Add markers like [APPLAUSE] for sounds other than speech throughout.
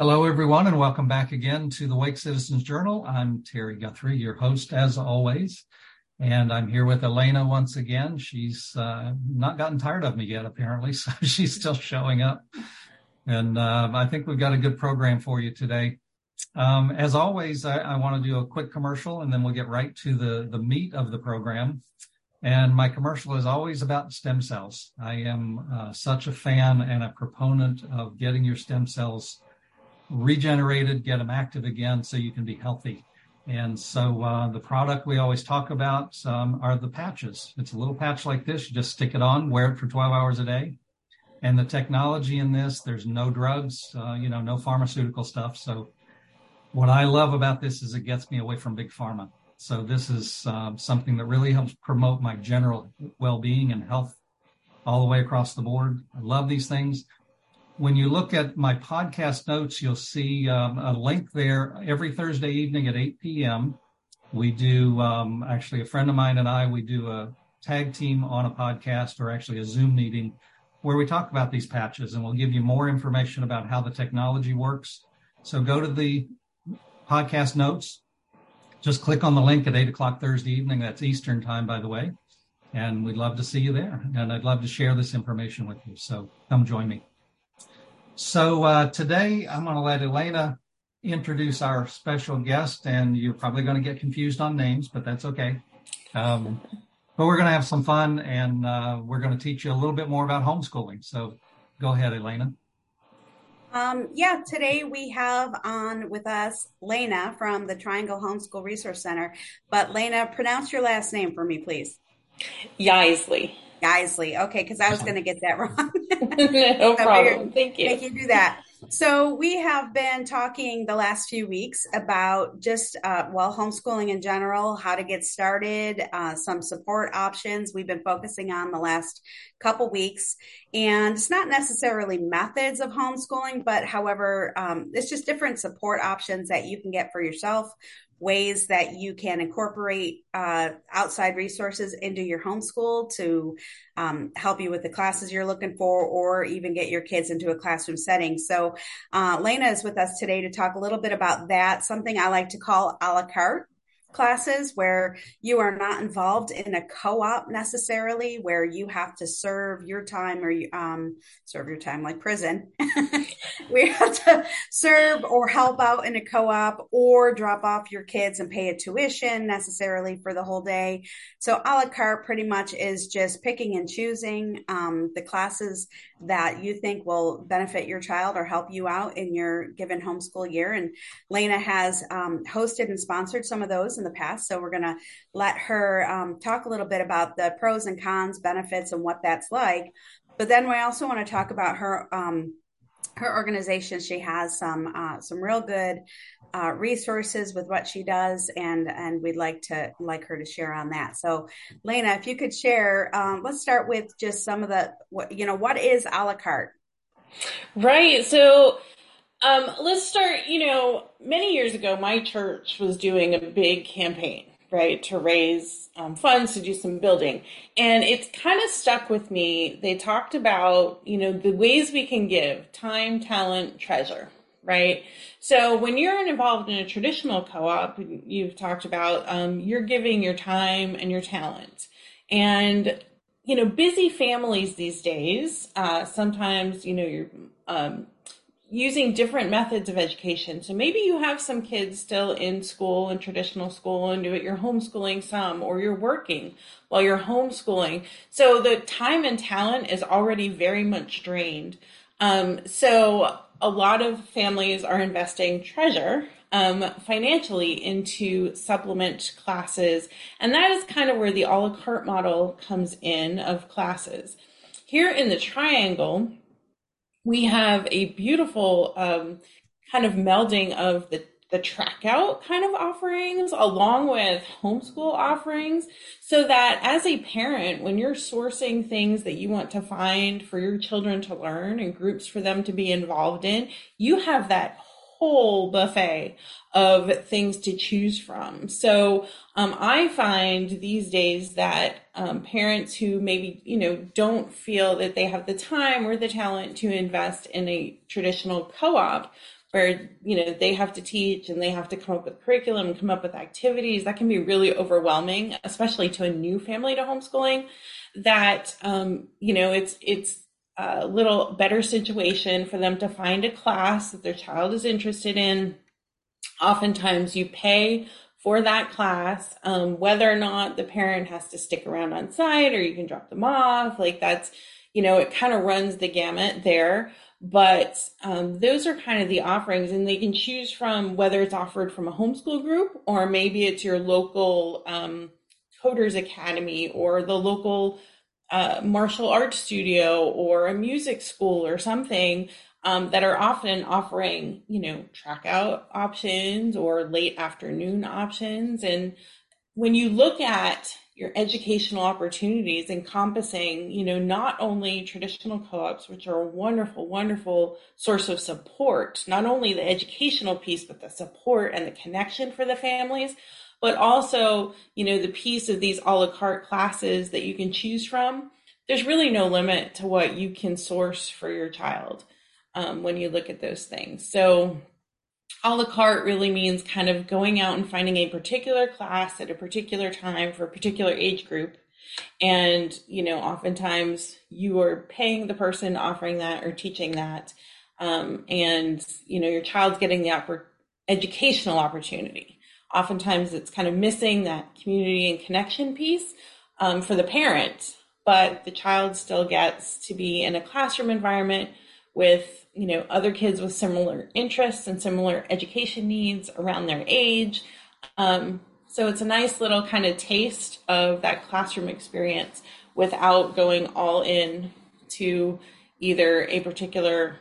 Hello, everyone, and welcome back again to the Wake Citizens Journal. I'm Terry Guthrie, your host, as always, and I'm here with Elana once again. She's uh, not gotten tired of me yet, apparently, [LAUGHS] so she's still showing up. And uh, I think we've got a good program for you today. Um, as always, I, I want to do a quick commercial, and then we'll get right to the the meat of the program. And my commercial is always about stem cells. I am uh, such a fan and a proponent of getting your stem cells regenerated, get them active again so you can be healthy. And so uh, the product we always talk about um, are the patches. It's a little patch like this. You just stick it on, wear it for 12 hours a day. And the technology in this, there's no drugs, uh, you know, no pharmaceutical stuff. So what I love about this is it gets me away from big pharma. So this is um, something that really helps promote my general well-being and health all the way across the board. I love these things when you look at my podcast notes, you'll see um, a link there every Thursday evening at 8 p.m. We do, um, actually, a friend of mine and I, we do a tag team on a podcast or actually a Zoom meeting where we talk about these patches and we'll give you more information about how the technology works. So go to the podcast notes. Just click on the link at 8 o'clock Thursday evening. That's Eastern time, by the way. And we'd love to see you there. And I'd love to share this information with you. So come join me. So uh, today I'm going to let Elana introduce our special guest, and you're probably going to get confused on names, but that's okay. Um, but we're going to have some fun, and uh, we're going to teach you a little bit more about homeschooling. So go ahead, Elana. Um, yeah, today we have on with us Laina from the Triangle Homeschool Resource Center. But Laina, pronounce your last name for me, please. Yaisley. Geisley. Okay, because I was going to get that [LAUGHS] wrong. [LAUGHS] no problem. Thank you. Thank you do that. So we have been talking the last few weeks about just uh, well homeschooling in general, how to get started, uh, some support options. We've been focusing on the last couple weeks, and it's not necessarily methods of homeschooling, but however, um, it's just different support options that you can get for yourself ways that you can incorporate uh, outside resources into your homeschool to um, help you with the classes you're looking for or even get your kids into a classroom setting. So, uh, Laina is with us today to talk a little bit about that, something I like to call a la carte classes where you are not involved in a co-op necessarily where you have to serve your time or you um, serve your time like prison. [LAUGHS] We have to serve or help out in a co-op or drop off your kids and pay a tuition necessarily for the whole day. So a la carte pretty much is just picking and choosing um, the classes that you think will benefit your child or help you out in your given homeschool year. And laina has um, hosted and sponsored some of those in the past. So we're going to let her um, talk a little bit about the pros and cons, benefits, and what that's like. But then we also want to talk about her um, her organization. She has some uh, some real good uh, resources with what she does, and and we'd like to like her to share on that. So, Laina, if you could share, um, let's start with just some of the what you know what is a la carte. Right. So um, let's start. You know, many years ago, my church was doing a big campaign, right, to raise um, funds to do some building. And it's kind of stuck with me. They talked about, you know, the ways we can give time, talent, treasure, right? So when you're involved in a traditional co op, you've talked about, um, you're giving your time and your talent. And you know, busy families these days, uh, sometimes, you know, you're um, using different methods of education. So maybe you have some kids still in school and traditional school and do it, you're homeschooling some or you're working while you're homeschooling. So the time and talent is already very much drained. Um, so a lot of families are investing treasure um, financially into supplement classes. And that is kind of where the a la carte model comes in of classes. Here in the triangle, we have a beautiful um, kind of melding of the the track out kind of offerings along with homeschool offerings so that as a parent when you're sourcing things that you want to find for your children to learn and groups for them to be involved in you have that whole buffet of things to choose from. So um, I find these days that um, parents who maybe you know don't feel that they have the time or the talent to invest in a traditional co-op where you know they have to teach and they have to come up with curriculum and come up with activities that can be really overwhelming especially to a new family to homeschooling that um, you know it's it's a little better situation for them to find a class that their child is interested in. Oftentimes you pay for that class um, whether or not the parent has to stick around on site or you can drop them off. Like that's you know it kind of runs the gamut there. But um, those are kind of the offerings and they can choose from whether it's offered from a homeschool group or maybe it's your local um, coders academy or the local uh, martial arts studio or a music school or something um, that are often offering, you know, track out options or late afternoon options. And when you look at your educational opportunities encompassing, you know, not only traditional co-ops, which are a wonderful, wonderful source of support, not only the educational piece, but the support and the connection for the families, but also, you know, the piece of these a la carte classes that you can choose from. There's really no limit to what you can source for your child um, when you look at those things. So, a la carte really means kind of going out and finding a particular class at a particular time for a particular age group. And, you know, oftentimes you are paying the person offering that or teaching that. Um, and, you know, your child's getting the oppor- educational opportunity. Oftentimes it's kind of missing that community and connection piece um, for the parent, but the child still gets to be in a classroom environment with you know other kids with similar interests and similar education needs around their age. Um, so it's a nice little kind of taste of that classroom experience without going all in to either a particular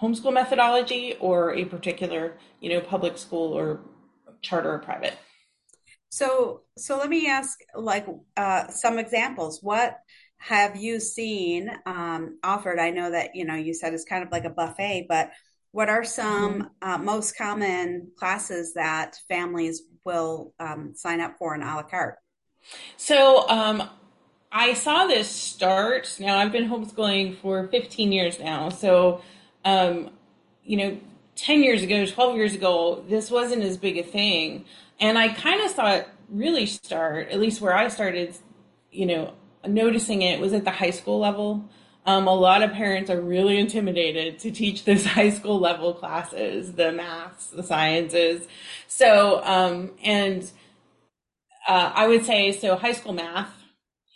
homeschool methodology or a particular you know public school or charter or private so so let me ask like uh, some examples what have you seen um, offered? I know that you know you said it's kind of like a buffet, but what are some mm-hmm. uh, most common classes that families will um, sign up for in a la carte? So um, I saw this start. Now I've been homeschooling for 15 years now, so um, you know, 10 years ago, 12 years ago, this wasn't as big a thing, and I kind of saw it really start, at least where I started, you know, noticing it was at the high school level. Um, a lot of parents are really intimidated to teach those [LAUGHS] high school level classes, the maths, the sciences. So, um, and uh, I would say, so high school math,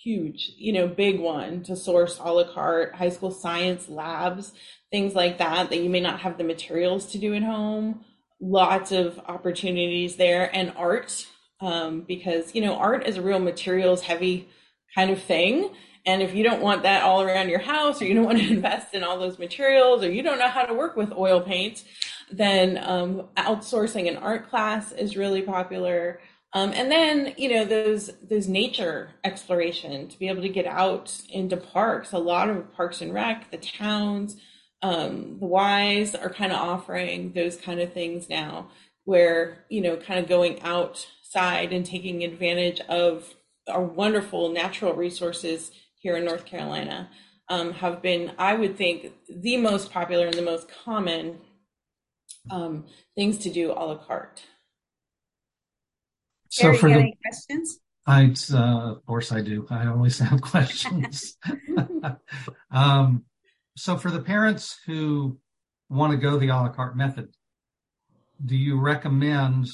huge, you know, big one to source a la carte, high school science labs, things like that, that you may not have the materials to do at home. Lots of opportunities there and art, um, because, you know, art is a real materials heavy kind of thing. And if you don't want that all around your house, or you don't [LAUGHS] want to invest in all those materials, or you don't know how to work with oil paint, then um, outsourcing an art class is really popular. Um, and then you know those those nature exploration to be able to get out into parks. A lot of parks and rec, the towns, um, the Ys are kind of offering those kind of things now, where you know kind of going outside and taking advantage of our wonderful natural resources here in North Carolina um, have been, I would think, the most popular and the most common um, things to do a la carte. So Harry, for the questions, I uh, of course I do. I always have [LAUGHS] questions. [LAUGHS] um, so for the parents who want to go the a la carte method, do you recommend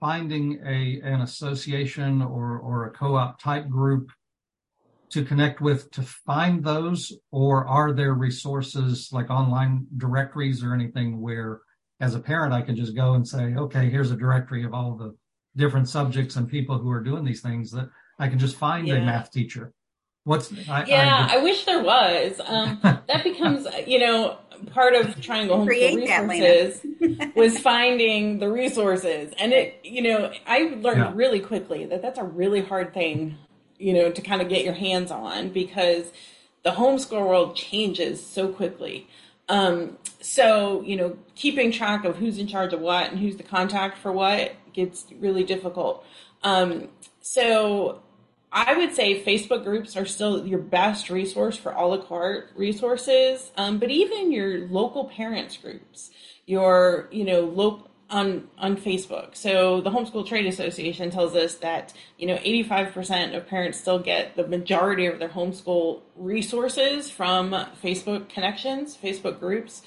finding a an association or or a co-op type group to connect with to find those or are there resources like online directories or anything where as a parent I can just go and say okay here's a directory of all the different subjects and people who are doing these things that I can just find yeah. a math teacher what's I, yeah I, I, wish there was um, [LAUGHS] that becomes you know part of Triangle Homeschool Resources [LAUGHS] was finding the resources. And it, you know, I learned yeah. really quickly that that's a really hard thing, you know, to kind of get your hands on because the homeschool world changes so quickly. Um, so, you know, keeping track of who's in charge of what and who's the contact for what gets really difficult. Um, so I would say Facebook groups are still your best resource for a la carte resources, um, but even your local parents groups, your you know local on on Facebook. So the Homeschool Trade Association tells us that you know 85% of parents still get the majority of their homeschool resources from Facebook connections, Facebook groups.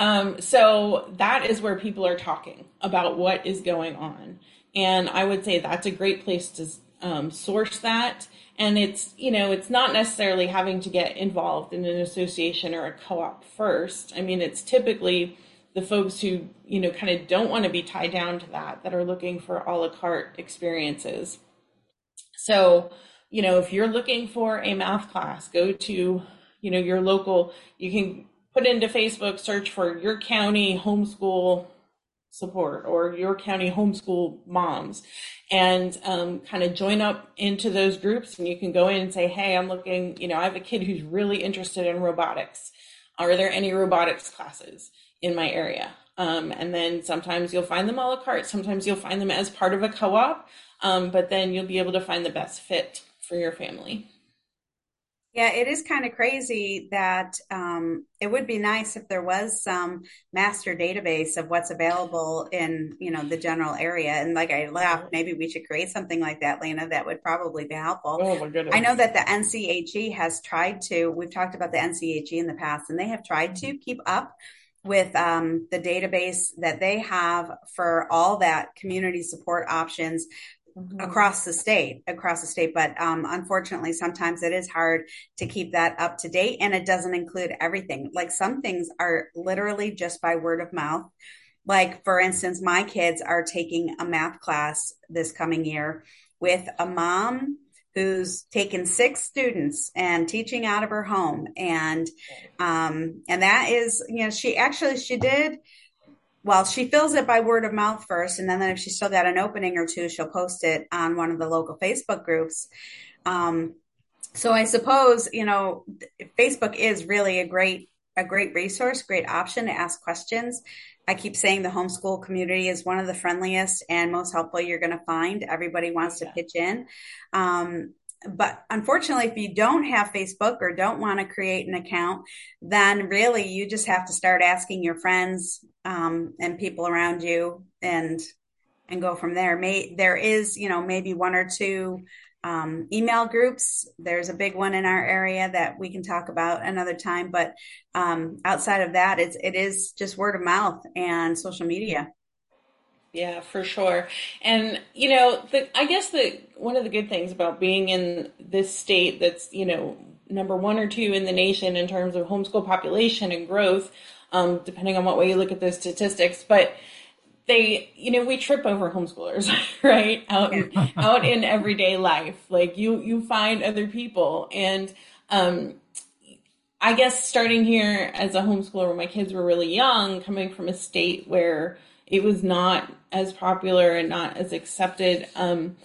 Um, so that is where people are talking about what is going on, and I would say that's a great place to um, source that. And it's you know it's not necessarily having to get involved in an association or a co-op first. I mean it's typically the folks who you know kind of don't want to be tied down to that that are looking for a la carte experiences so you know if you're looking for a math class go to you know your local you can put into facebook search for your county homeschool support or your county homeschool moms and um, kind of join up into those groups and you can go in and say hey i'm looking you know i have a kid who's really interested in robotics are there any robotics classes in my area. Um, and then sometimes you'll find them a la carte. Sometimes you'll find them as part of a co-op. Um, but then you'll be able to find the best fit for your family. Yeah, it is kind of crazy that um, it would be nice if there was some master database of what's available in you know the general area. And like I laughed, maybe we should create something like that, Laina. That would probably be helpful. Oh my goodness! I know that the NCHE has tried to. We've talked about the NCHE in the past, and they have tried to keep up with um, the database that they have for all that community support options mm-hmm. across the state across the state but um, unfortunately sometimes it is hard to keep that up to date and it doesn't include everything like some things are literally just by word of mouth like for instance my kids are taking a math class this coming year with a mom who's taken six students and teaching out of her home and um, and that is you know she actually she did well she fills it by word of mouth first and then if she's still got an opening or two she'll post it on one of the local facebook groups um, so i suppose you know facebook is really a great a great resource great option to ask questions I keep saying the homeschool community is one of the friendliest and most helpful you're going to find. Everybody wants to yeah. pitch in. Um, but unfortunately, if you don't have Facebook or don't want to create an account, then really you just have to start asking your friends um, and people around you and and go from there. May there is, you know, maybe one or two um, email groups. There's a big one in our area that we can talk about another time. But um, outside of that, it's it is just word of mouth and social media. Yeah, for sure. And you know, the, I guess the one of the good things about being in this state that's you know number one or two in the nation in terms of homeschool population and growth, um, depending on what way you look at those statistics, but they you know we trip over homeschoolers [LAUGHS] right? Out in, out in everyday life. Like you you find other people. And um i guess starting here as a homeschooler when my kids were really young coming from a state where it was not as popular and not as accepted. Um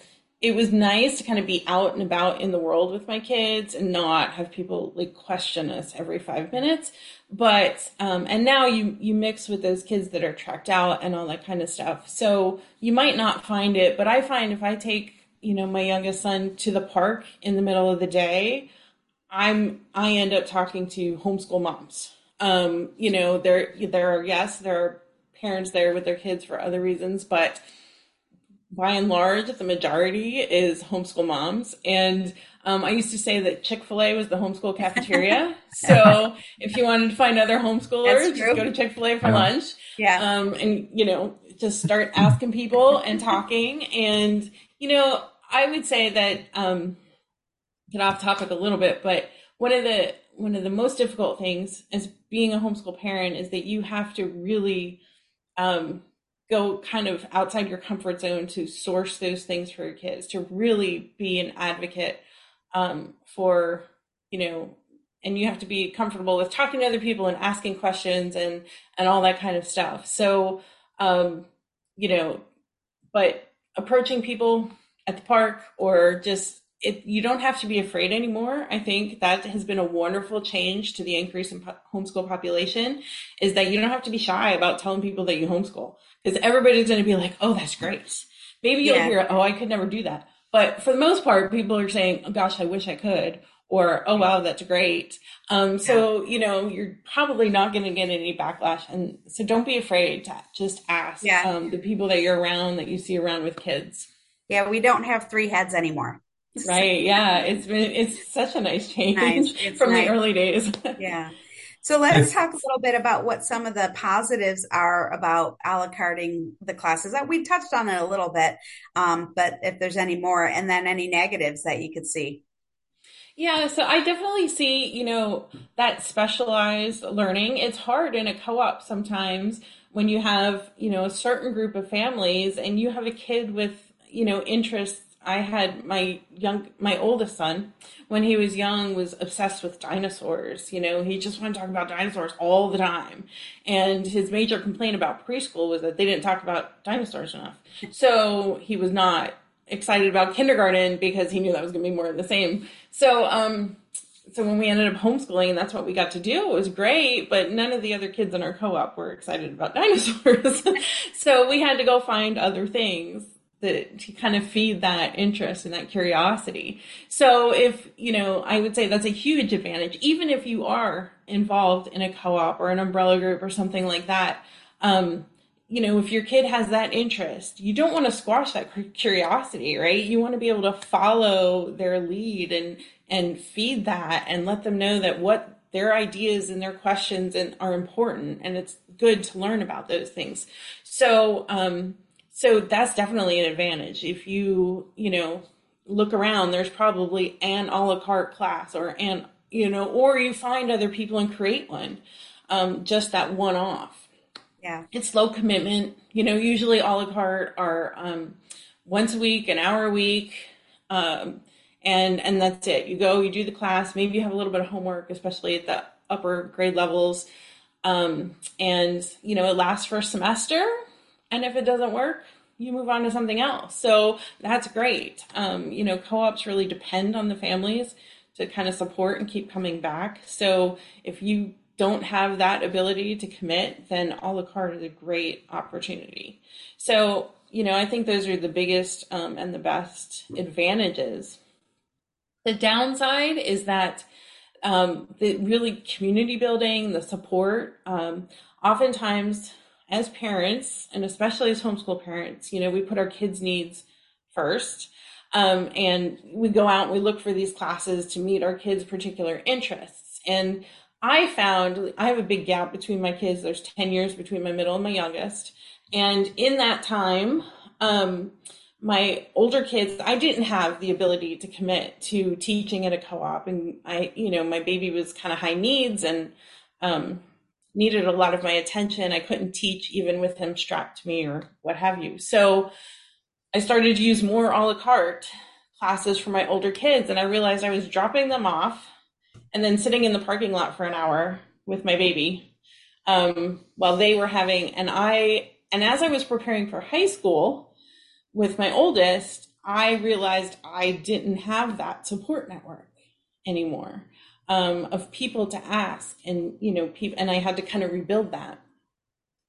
it was nice to kind of be out and about in the world with my kids and not have people like question us every five minutes. But um, and now you you mix with those kids that are tracked out and all that kind of stuff. So you might not find it but i find if i take you know my youngest son to the park in the middle of the day i'm i end up talking to homeschool moms. Um, you know there there are yes there are parents there with their kids for other reasons but by and large, the majority is homeschool moms. And um, I used to say that Chick fil A was the homeschool cafeteria. [LAUGHS] so if you wanted to find other homeschoolers, just go to Chick fil A for lunch. Yeah. Um, and, you know, just start asking people and talking. And, you know, I would say that, um, get off topic a little bit, but one of the, one of the most difficult things as being a homeschool parent is that you have to really, um, go kind of outside your comfort zone to source those things for your kids to really be an advocate um, for you know and you have to be comfortable with talking to other people and asking questions and and all that kind of stuff. So um you know but approaching people at the park or just it, you don't have to be afraid anymore. I think that has been a wonderful change to the increase in po- homeschool population is that you don't have to be shy about telling people that you homeschool because everybody's going to be like, oh, that's great. Maybe you'll yeah. hear, oh, I could never do that. But for the most part, people are saying, oh, gosh, I wish I could or oh wow that's great um, so you know you're probably not going to get any backlash and so don't be afraid to just ask yeah. um, the people that you're around that you see around with kids yeah we don't have three heads anymore right yeah it's been it's such a nice change nice. [LAUGHS] from nice. the early days yeah so let's talk a little bit about what some of the positives are about a la carting the classes. That we touched on it a little bit, um, but if there's any more, and then any negatives that you could see. Yeah, so I definitely see, you know, that specialized learning. It's hard in a co-op sometimes when you have, you know, a certain group of families and you have a kid with, you know, interests. I had my young, my oldest son, when he was young, was obsessed with dinosaurs. You know, he just wanted to talk about dinosaurs all the time. And his major complaint about preschool was that they didn't talk about dinosaurs enough. So he was not excited about kindergarten because he knew that was going to be more of the same. So, um, so when we ended up homeschooling, that's what we got to do. It was great, but none of the other kids in our co-op were excited about dinosaurs. [LAUGHS] so we had to go find other things to kind of feed that interest and that curiosity. So if, you know, I would say that's a huge advantage, even if you are involved in a co-op or an umbrella group or something like that. Um, you know, if your kid has that interest, you don't want to squash that curiosity, right? You want to be able to follow their lead and and feed that and let them know that what their ideas and their questions and are important and it's good to learn about those things. So um so that's definitely an advantage. If you, you know, look around, there's probably an a la carte class or an, you know, or you find other people and create one. Um, just that one off yeah. It's low commitment. You know, usually a la carte are um, once a week, an hour a week. Um, and, and that's it. You go, you do the class, maybe you have a little bit of homework, especially at the upper grade levels. Um, and, you know, it lasts for a semester. And if it doesn't work, you move on to something else. So that's great. Um, you know, co-ops really depend on the families to kind of support and keep coming back. So if you don't have that ability to commit, then a la carte is a great opportunity. So, you know, I think those are the biggest um, and the best advantages. The downside is that um, the really community building, the support, um, oftentimes as parents, and especially as homeschool parents, you know, we put our kids' needs first. Um, and we go out and we look for these classes to meet our kids' particular interests. And I found I have a big gap between my kids. There's 10 years between my middle and my youngest. And in that time, um, my older kids, I didn't have the ability to commit to teaching at a co-op. And I, you know, my baby was kind of high needs and, um, needed a lot of my attention. I couldn't teach even with him strapped to me or what have you. So I started to use more a la carte classes for my older kids. And I realized I was dropping them off and then sitting in the parking lot for an hour with my baby um, while they were having and i and as i was preparing for high school with my oldest i realized i didn't have that support network anymore um, of people to ask and you know people and i had to kind of rebuild that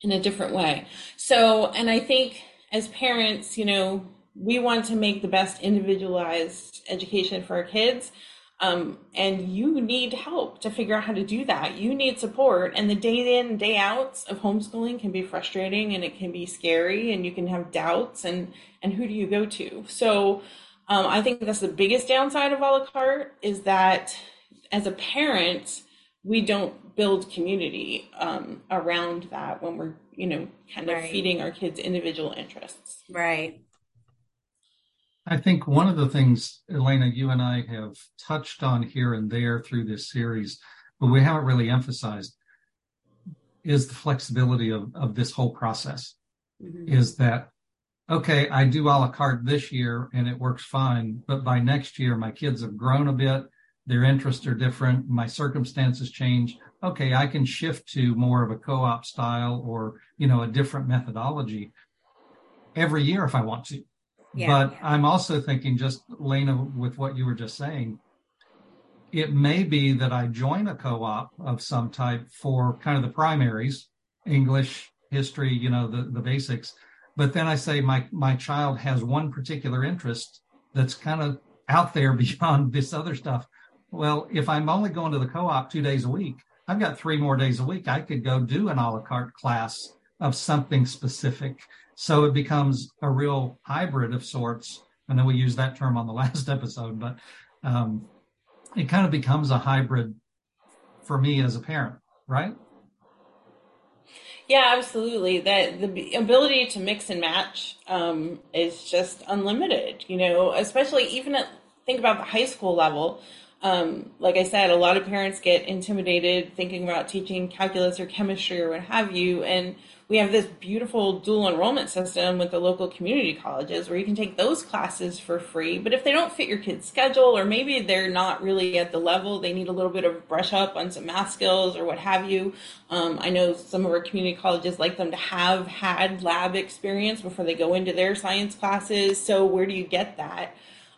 in a different way so and i think as parents you know we want to make the best individualized education for our kids um, and you need help to figure out how to do that. You need support. And the day in day outs of homeschooling can be frustrating and it can be scary and you can have doubts and, and who do you go to? So um, I think that's the biggest downside of a la carte is that as a parent, we don't build community um, around that when we're, you know, kind of right. feeding our kids individual interests. Right. I think one of the things, Elana, you and I have touched on here and there through this series, but we haven't really emphasized is the flexibility of, of this whole process. Mm-hmm. Is that, okay, I do a la carte this year and it works fine, but by next year, my kids have grown a bit, their interests are different, my circumstances change. Okay, I can shift to more of a co-op style or, you know, a different methodology every year if I want to but yeah. I'm also thinking, just Laina, with what you were just saying, it may be that I join a co-op of some type for kind of the primaries, English, history, you know, the, the basics. But then I say my my child has one particular interest that's kind of out there [LAUGHS] beyond this other stuff. Well, if I'm only going to the co-op two days a week, I've got three more days a week. I could go do an a la carte class of something specific. So it becomes a real hybrid of sorts. I know we used that term on the [LAUGHS] last episode, but um, it kind of becomes a hybrid for me as a parent, right? Yeah, absolutely. That the ability to mix and match um, is just unlimited. You know, especially even at think about the high school level um, like I said, a lot of parents get intimidated thinking about teaching calculus or chemistry or what have you. And we have this beautiful dual enrollment system with the local community colleges where you can take those classes for free. But if they don't fit your kid's schedule, or maybe they're not really at the level, they need a little bit of brush up on some math skills or what have you. Um, I know some of our community colleges like them to have had lab experience before they go into their science classes. So where do you get that?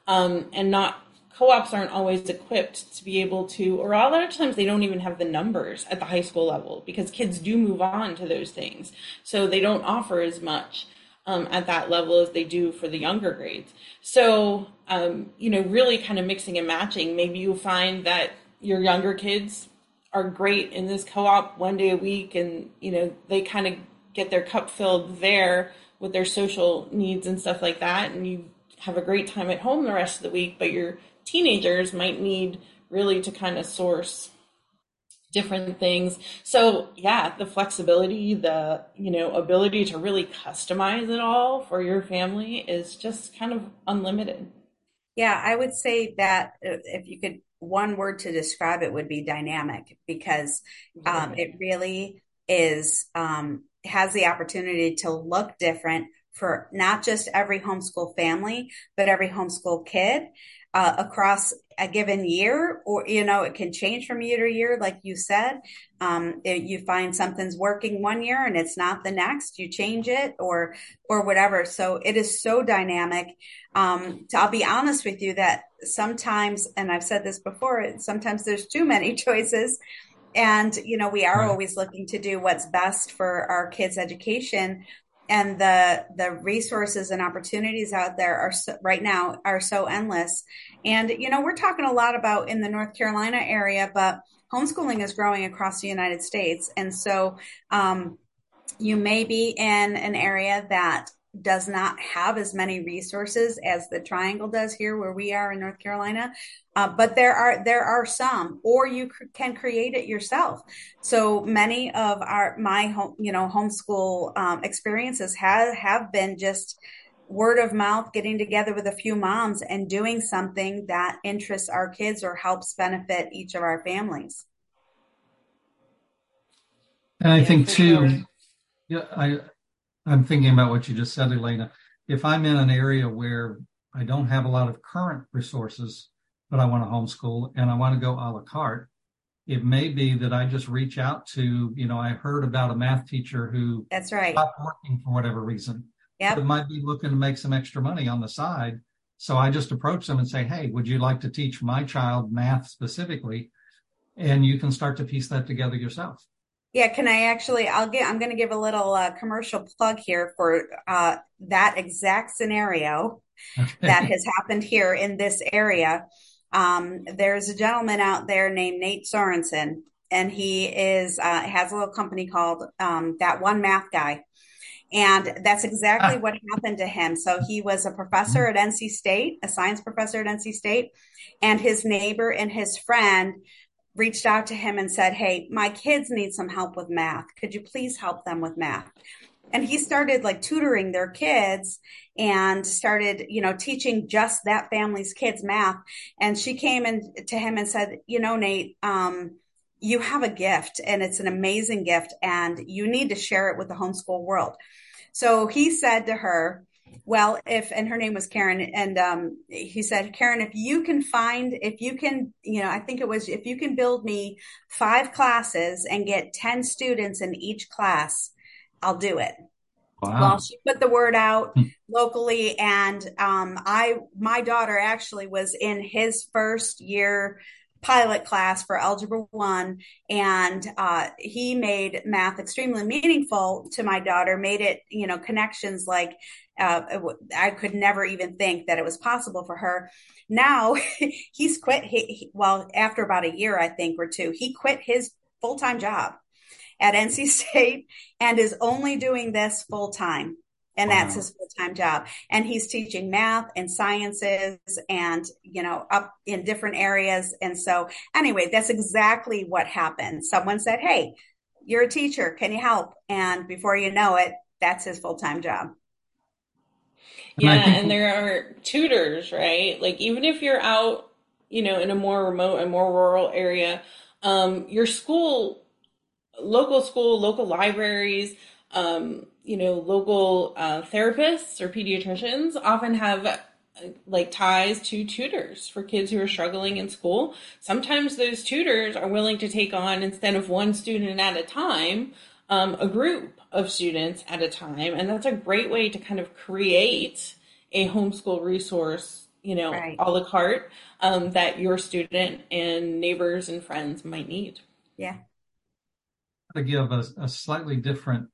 Um, and not co-ops aren't always equipped to be able to or a lot of times they don't even have the numbers at the high school level because kids do move on to those things. So they don't offer as much um, at that level as they do for the younger grades. So um, you know really kind of mixing and matching. Maybe you find that your younger kids are great in this co-op one day a week and you know they kind of get their cup filled there with their social needs and stuff like that. And you have a great time at home the rest of the week but you're teenagers might need really to kind of source different things. So yeah, the flexibility, the, you know, ability to really customize it all for your family is just kind of unlimited. Yeah, I would say that if you could, one word to describe it would be dynamic because um, it really is, um, has the opportunity to look different for not just every homeschool family, but every homeschool kid uh, across a given year, or you know, it can change from year to year, like you said. Um, it, you find something's working one year and it's not the next. You change it, or or whatever. So it is so dynamic. Um, to, I'll be honest with you that sometimes, and I've said this before, sometimes there's too many [LAUGHS] choices and you know we are right. always looking to do what's best for our kids education and the the resources and opportunities out there are so, right now are so endless. And you know we're talking a lot about in the north carolina area but homeschooling is growing across the united states. And so um, you may be in an area that does not have as many resources as the triangle does here where we are in north carolina. Uh, but there are there are some or you c- can create it yourself. So many of our my home you know homeschool um, experiences have have been just word of mouth getting together with a few moms and doing something that interests our kids or helps benefit each of our families. And i yeah, think too sure. yeah i I'm thinking about what you just said, Elana. If I'm in an area where I don't have a lot of current resources, but I want to homeschool and I want to go a la carte, it may be that I just reach out to, you know, I heard about a math teacher who that's right stopped working for whatever reason. Yeah, but might be looking to make some extra money on the side. So I just approach them and say, Hey, would you like to teach my child math specifically? And you can start to piece that together yourself. Yeah, can I actually? I'll get. I'm going to give a little uh, commercial plug here for uh, that exact scenario okay. that has happened here in this area. Um, there's a gentleman out there named Nate Sorensen, and he is uh, has a little company called um, That One Math Guy, and that's exactly ah. what happened to him. So he was a professor at NC State, a science professor at NC State, and his neighbor and his friend reached out to him and said, Hey, my kids need some help with math. Could you please help them with math? And he started like tutoring their kids and started, you know, teaching just that family's kids math. And she came in to him and said, you know, Nate, um, you have a gift and it's an amazing gift and you need to share it with the homeschool world. So he said to her, well, if, and her name was Karen, and um, he said, Karen, if you can find, if you can, you know, I think it was, if you can build me five classes and get 10 students in each class, I'll do it. Wow. Well, she put the word out hmm. locally, and um, I, my daughter actually was in his first year pilot class for algebra one and uh, he made math extremely meaningful to my daughter made it you know connections like uh, i could never even think that it was possible for her. Now [LAUGHS] he's quit he, he, well after about a year i think or two he quit his full-time job at nc [LAUGHS] state and is only doing this full-time. And wow. that's his full-time job. And he's teaching math and sciences and you know up in different areas. And so anyway that's exactly what happened. Someone said hey you're a teacher. Can you help? And before you know it that's his full-time job yeah and there are tutors right like even if you're out you know in a more remote and more rural area um, your school local school local libraries um, you know, local uh, therapists or pediatricians often have uh, like ties to tutors for kids who are struggling in school. Sometimes those tutors are willing to take on, instead of one student at a time, um, a group of students at a time. And that's a great way to kind of create a homeschool resource, you know, right. a la carte um, that your student and neighbors and friends might need. Yeah. To give a, a slightly different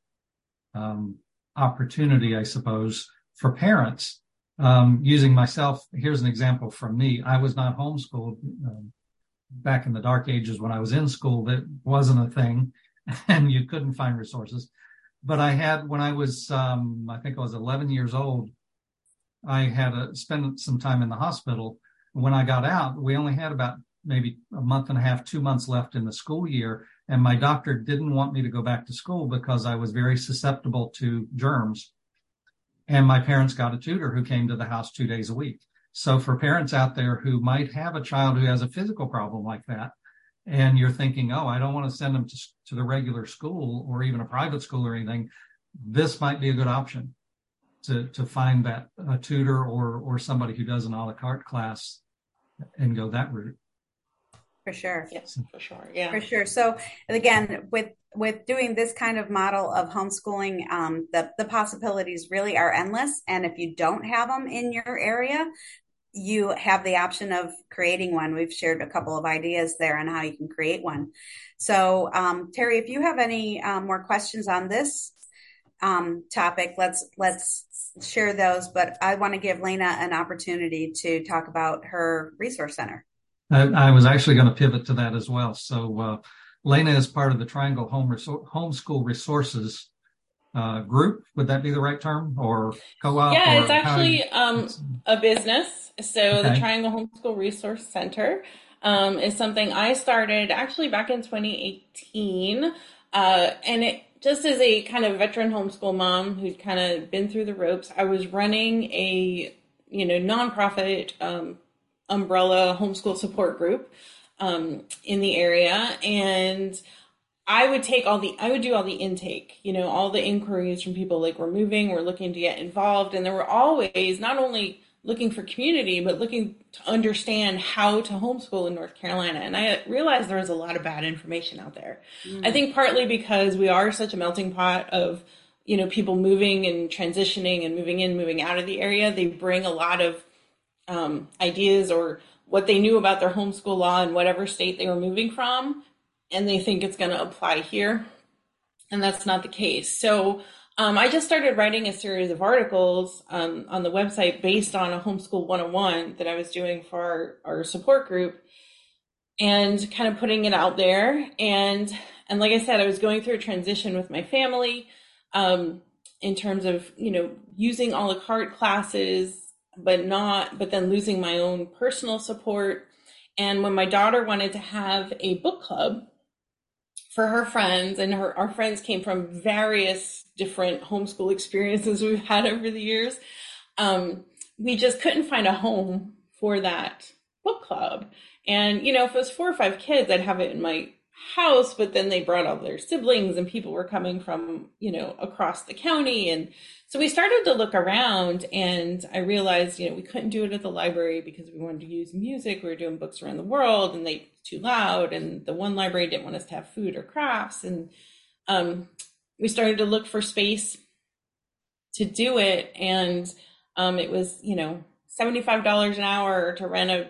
um, opportunity, I suppose, for parents. Um, using myself, here's an example from me. I was not homeschooled um, back in the dark ages when I was in school. That wasn't a thing, [LAUGHS] and you couldn't find resources. But I had when I was, um, I think I was 11 years old. I had to spend some time in the hospital. When I got out, we only had about maybe a month and a half, two months left in the school year. And my doctor didn't want me to go back to school because I was very susceptible to germs. And my parents got a tutor who came to the house two days a week. So for parents out there who might have a child who has a physical problem like that, and you're thinking, oh, I don't want to send them to, to the regular school or even a private school or anything, this might be a good option to, to find that a tutor or, or somebody who does an a la carte class and go that route. For sure. Yes, for sure. Yeah. For sure. So again, with with doing this kind of model of homeschooling, um, the the possibilities really are endless. And if you don't have them in your area, you have the option of creating one. We've shared a couple of ideas there on how you can create one. So, um, Terry, if you have any um, more questions on this um, topic, let's let's share those. But I want to give Laina an opportunity to talk about her resource center. I, was actually going to pivot to that as well. So, uh, Laina is part of the Triangle Home Resor- Homeschool Resources uh, group. Would that be the right term or co-op? Yeah, it's actually you, um, a business. So okay. the Triangle Homeschool Resource Center um, is something I started actually back in 2018. Uh, and it just as a kind of veteran homeschool mom who'd kind of been through the ropes, I was running a, you know, nonprofit um, umbrella homeschool support group um, in the area. And I would take all the, I would do all the intake, you know, all the inquiries from people like we're moving, we're looking to get involved. And there were always not only looking for community, but looking to understand how to homeschool in North Carolina. And I realized there was a lot of bad information out there. Mm. I think partly because we are such a melting pot of, you know, people moving and transitioning and moving in, moving out of the area. They bring a lot of um, ideas or what they knew about their homeschool law in whatever state they were moving from, and they think it's going to apply here. And that's not the case. So um, I just started writing a series of articles um, on the website based on a homeschool 101 that I was doing for our, our support group and kind of putting it out there. And and like I said, I was going through a transition with my family um, in terms of you know using a la carte classes but not, but then losing my own personal support. And when my daughter wanted to have a book club for her friends, and her our friends came from various different homeschool experiences we've had over the years, um, we just couldn't find a home for that book club. And you know, if it was four or five kids, I'd have it in my house, but then they brought all their siblings and people were coming from, you know, across the county. And so we started to look around and I realized, you know, we couldn't do it at the library because we wanted to use music. We were doing books around the world and they too loud. And the one library didn't want us to have food or crafts. And um, we started to look for space to do it. And um, it was, you know, $75 an hour to rent a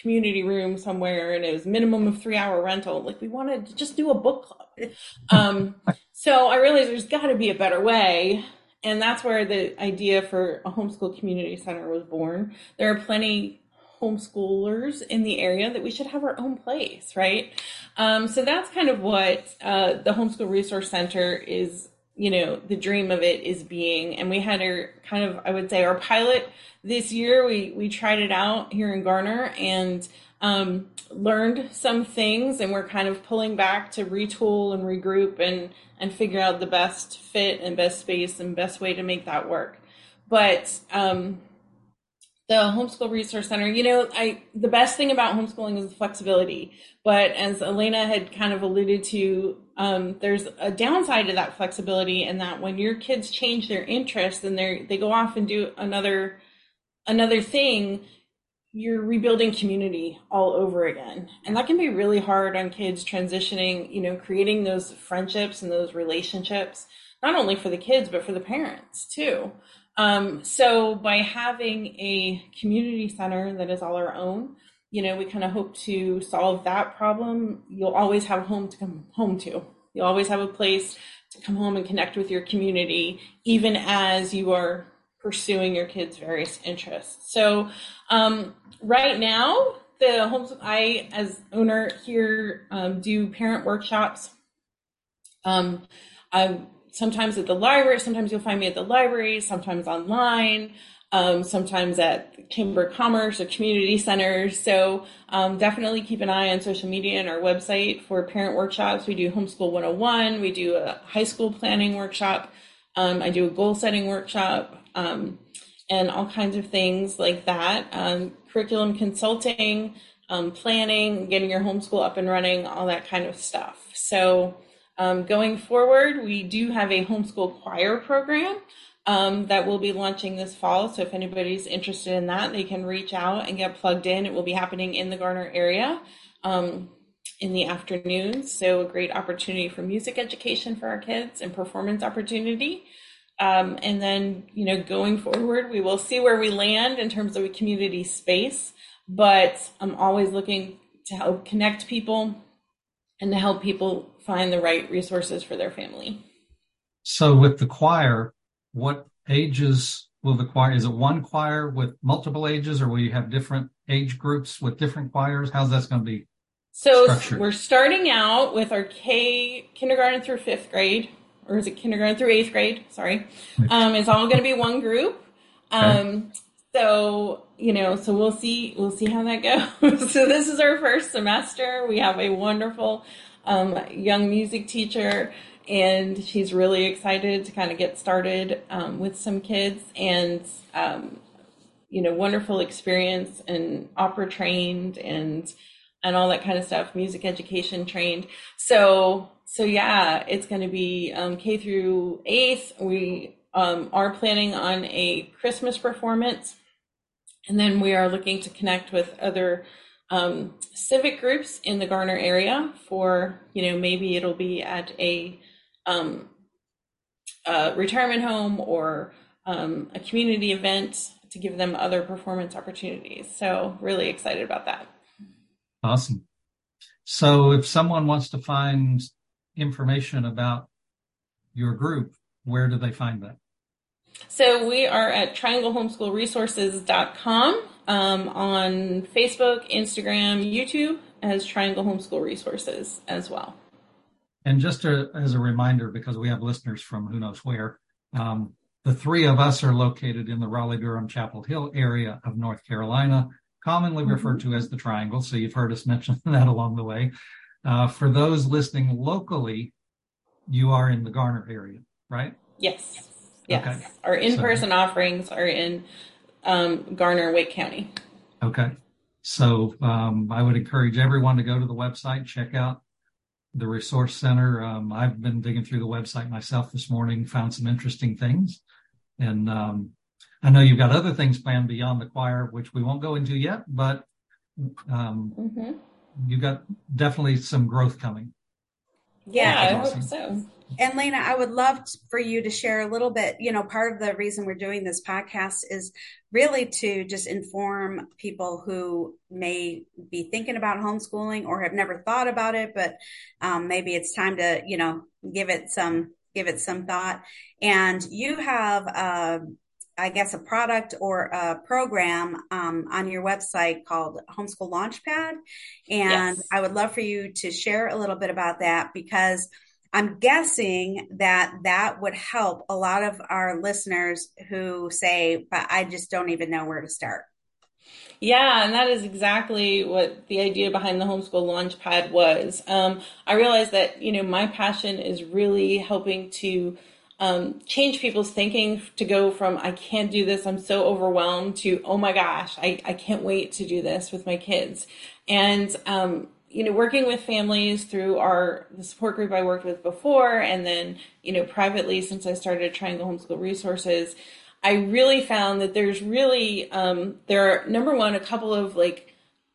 community room somewhere and it was minimum of three hour rental. Like we wanted to just do a book club. [LAUGHS] Um, so I realized there's got to be a better way. And that's where the idea for a homeschool community center was born. There are plenty homeschoolers in the area that we should have our own place, right? Um, so that's kind of what uh, the Homeschool Resource Center is, you know, the dream of it is being. And we had our kind of, I would say, our pilot this year. We we tried it out here in Garner and um, learned some things, and we're kind of pulling back to retool and regroup and and figure out the best fit and best space and best way to make that work. But um, the homeschool resource center. You know i the best thing about homeschooling is the flexibility. But as elana had kind of alluded to um, there's a downside to that flexibility and that when your kids change their interests and they they go off and do another another thing you're rebuilding community all over again. And that can be really hard on kids transitioning you know creating those friendships and those relationships not only for the kids but for the parents too um, so by having a community center that is all our own, you know, we kind of hope to solve that problem. You'll always have a home to come home to. You'll always have a place to come home and connect with your community, even as you are pursuing your kids' various interests. So um, right now, the homes I, as owner here, um, do parent workshops. Um, I sometimes at the library, sometimes you'll find me at the library, sometimes online, um, sometimes at Chamber Commerce or community centers. So um, definitely keep an eye on social media and our website for parent workshops. We do Homeschool 101, we do a high school planning workshop, um, I do a goal setting workshop, um, and all kinds of things like that. Um, curriculum consulting, um, planning, getting your homeschool up and running, all that kind of stuff. So um, going forward, we do have a homeschool choir program um, that we'll be launching this fall. So if anybody's interested in that, they can reach out and get plugged in. It will be happening in the Garner area um, in the afternoons. So a great opportunity for music education for our kids and performance opportunity. Um, and then, you know, going forward, we will see where we land in terms of a community space. But I'm always looking to help connect people and to help people find the right resources for their family. So, with the choir, what ages will the choir? Is it one choir with multiple ages, or will you have different age groups with different choirs? How's that going to be? So structured? we're starting out with our K kindergarten through fifth grade, or is it kindergarten through eighth grade? Sorry, um, it's all going to be one group. Um, okay. So you know, so we'll see. We'll see how that [LAUGHS] goes. so this is our first semester. We have a wonderful um, young music teacher, and she's really excited to kind of get started um, with some kids and um, you know wonderful experience and opera trained and and all that kind of stuff music education trained so so yeah it's going to be um, k through eighth we um, are planning on a christmas performance and then we are looking to connect with other um, civic groups in the Garner area for, you know, maybe it'll be at a, um, a retirement home or um, a community event to give them other performance opportunities. So, really excited about that. Awesome. So, if someone wants to find information about your group, where do they find that? So, we are at triangleHomeschoolResources.com um, on Facebook, Instagram, YouTube as Triangle Homeschool Resources as well. And just to, as a reminder, because we have listeners from who knows where, um, the three of us are located in the Raleigh Durham Chapel Hill area of North Carolina, commonly mm-hmm. referred to as the Triangle. So you've heard us mention [LAUGHS] that along the way. Uh, for those listening locally, you are in the Garner area, right? Yes. Yes. Okay. Our in person so, offerings are in um, Garner, Wake County. Okay. So um, I would encourage everyone to go to the website, check out the resource center. Um, I've been digging through the website myself this morning, found some interesting things. And um, I know you've got other things planned beyond the choir, which we won't go into yet, but um, mm-hmm. you've got definitely some growth coming. Yeah, I hope so. And Laina, I would love for you to share a little bit. You know, part of the reason we're doing this podcast is really to just inform people who may be thinking about homeschooling or have never thought about it, but um, maybe it's time to, you know, give it some give it some thought. And you have, uh, I guess, a product or a program um, on your website called Homeschool Launchpad. And yes. I would love for you to share a little bit about that because I'm guessing that that would help a lot of our listeners who say, but I just don't even know where to start. Yeah, and that is exactly what the idea behind the homeschool launchpad was. Um, I realized that you know my passion is really helping to um, change people's thinking to go from I can't do this, I'm so overwhelmed to oh my gosh, I, I can't wait to do this with my kids. And um, you know, working with families through our the support group I worked with before, and then you know privately since I started Triangle Homeschool Resources. I really found that there's really um, there are number one a couple of like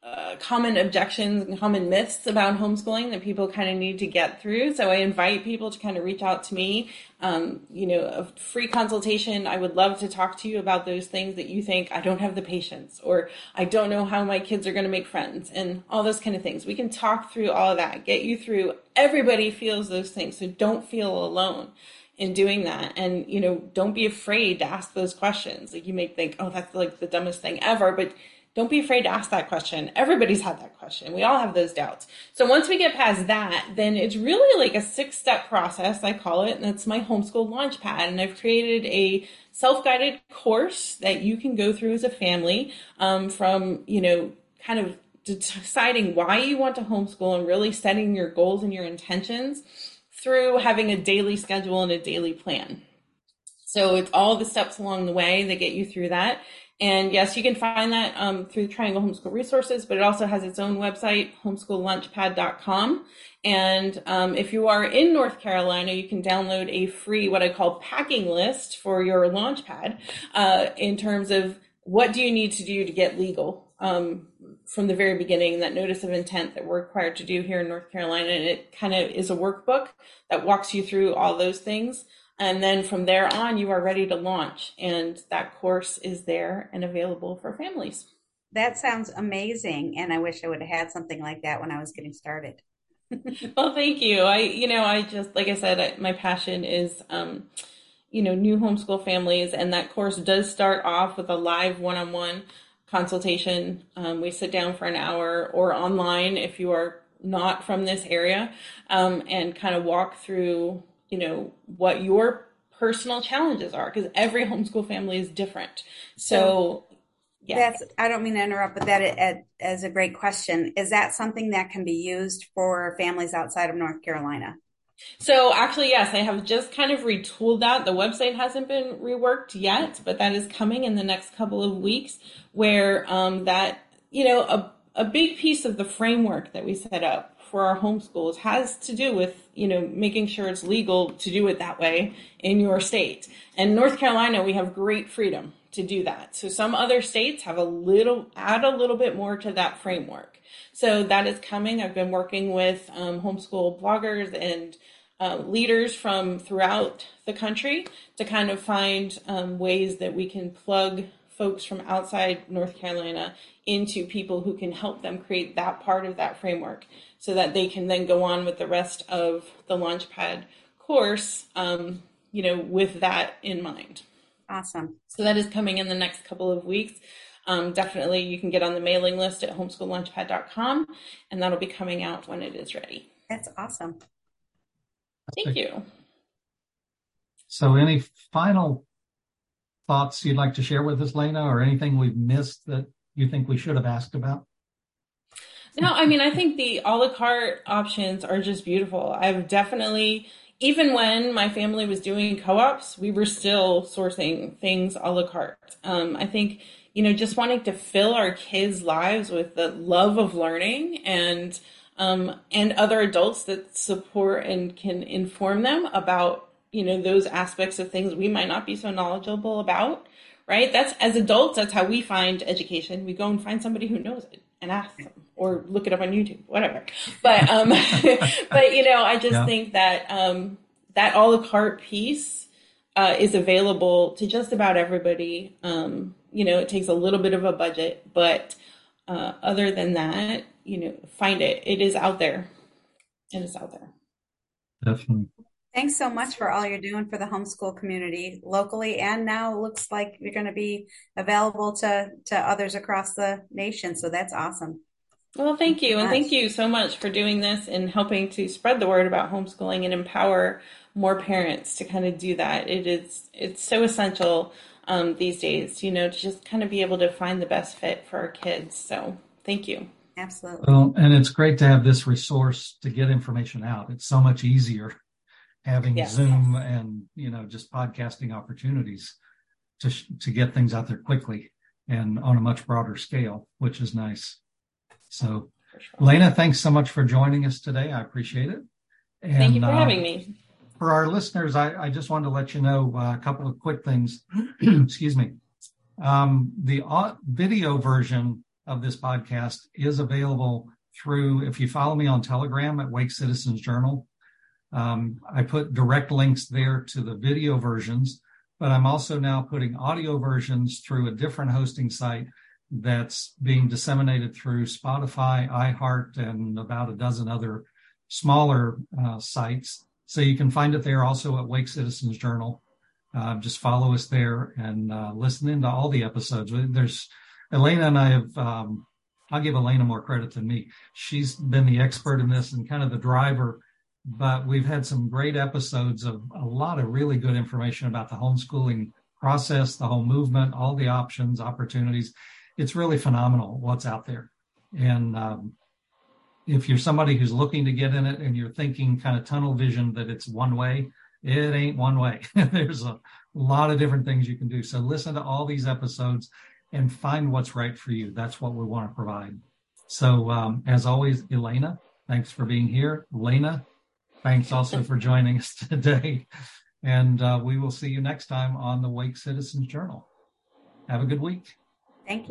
uh, common objections and common myths about homeschooling that people kind of need to get through. So I invite people to kind of reach out to me. Um, you know, a free consultation. I would love to talk to you about those things that you think I don't have the patience or I don't know how my kids are going to make friends and all those kind of things. We can talk through all of that, get you through. Everybody feels those things, so don't feel alone in doing that and you know don't be afraid to ask those questions like you may think oh that's like the dumbest thing ever but don't be afraid to ask that question. Everybody's had that question. We all have those doubts. So once we get past that, then it's really like a six step process, I call it. And that's my homeschool launchpad. And I've created a self guided course that you can go through as a family um, from, you know, kind of deciding why you want to homeschool and really setting your goals and your intentions through having a daily schedule and a daily plan. So it's all the steps along the way that get you through that. And yes, you can find that um, through Triangle Homeschool Resources, but it also has its own website, homeschoollaunchpad.com. And um, if you are in North Carolina, you can download a free, what I call packing list for your launchpad uh, in terms of what do you need to do to get legal um, from the very beginning, that notice of intent that we're required to do here in North Carolina. And it kind of is a workbook that walks you through all those things. And then from there on, you are ready to launch. And that course is there and available for families. That sounds amazing. And I wish I would have had something like that when I was getting started. [LAUGHS] well, thank you. I, you know, I just, like I said, I, my passion is, um, you know, new homeschool families. And that course does start off with a live one on one consultation. Um, we sit down for an hour or online if you are not from this area um, and kind of walk through you know what your personal challenges are because every [LAUGHS] homeschool family is different so yeah. That's I don't mean to interrupt, but that is a great question. Is that something that can be used for families outside of North Carolina? So actually, yes, I have just kind of retooled that. The website hasn't been reworked yet, but that is coming in the next couple of weeks. Where um, that you know a a big piece of the framework that we set up for our homeschools has to do with you know making sure it's legal to do it that way in your state. And north carolina we have great freedom to do that. So some other states have a little add a little bit more to that framework. So that is coming. I've been working with um, homeschool bloggers and uh, leaders from throughout the country to kind of find um, ways that we can plug folks from outside North Carolina into people who can help them create that part of that framework so that they can then go on with the rest of the Launchpad course, um, you know, with that in mind. Awesome. So that is coming in the next couple of weeks. Um, definitely, you can get on the mailing list at homeschoollaunchpad.com, and that'll be coming out when it is ready. That's awesome. Thank you. So, any final thoughts you'd like to share with us, Laina, or anything we've missed that you think we should have asked about? No, I mean, I think the a la carte options are just beautiful. I've definitely, even when my family was doing co ops, we were still sourcing things a la carte. Um, I think, you know, just wanting to fill our kids' lives with the love of learning and, um, and other adults that support and can inform them about you know those aspects of things we might not be so knowledgeable about right that's as adults that's how we find education we go and find somebody who knows it and ask them or look it up on youtube whatever but um [LAUGHS] but you know i just yeah. think that um that a la carte piece uh, is available to just about everybody. Um, you know, it takes a little bit of a budget, but uh, other than that, you know, find it. It is out there. And It is out there. Definitely. Thanks so much for all you're doing for the homeschool community locally, and now it looks like you're going to be available to to others across the nation. So that's awesome. Well, thank you, and thank you so much for doing this and helping to spread the word about homeschooling and empower more parents to kind of do that. It is it's so essential um, these days, you know, to just kind of be able to find the best fit for our kids. So, thank you. Absolutely. Well, and it's great to have this resource to get information out. It's so much easier having yes. Zoom and you know just podcasting opportunities to to get things out there quickly and on a much broader scale, which is nice. So, sure. Laina, thanks so much for joining us today. I appreciate it. And, Thank you for uh, having me. For our listeners, I, I, just wanted to let you know uh, a couple of quick things. [CLEARS THROAT] Excuse me. Um, the video version of this podcast is available through, if you follow me on Telegram at Wake Citizens Journal, um, I put direct links there to the video versions, but I'm also now putting audio versions through a different hosting site that's being disseminated through Spotify, iHeart, and about a dozen other smaller uh, sites. So you can find it there also at Wake Citizens Journal. Uh, just follow us there and uh, listen into all the episodes. There's Elana and I have. Um, I'll give Elana more credit than me. She's been the expert in this and kind of the driver but we've had some great episodes of a lot of really good information about the homeschooling process, the whole movement, all the options, opportunities. It's really phenomenal what's out there. And um, if you're somebody who's looking to get in it and you're thinking kind of tunnel vision that it's one way, it ain't one way. [LAUGHS] There's a lot of different things you can do. So listen to all these episodes and find what's right for you. That's what we want to provide. So um, as always, Elana, thanks for being here. Laina, Thanks also for joining us [LAUGHS] today. And uh, we will see you next time on the Wake Citizens Journal. Have a good week. Thank you.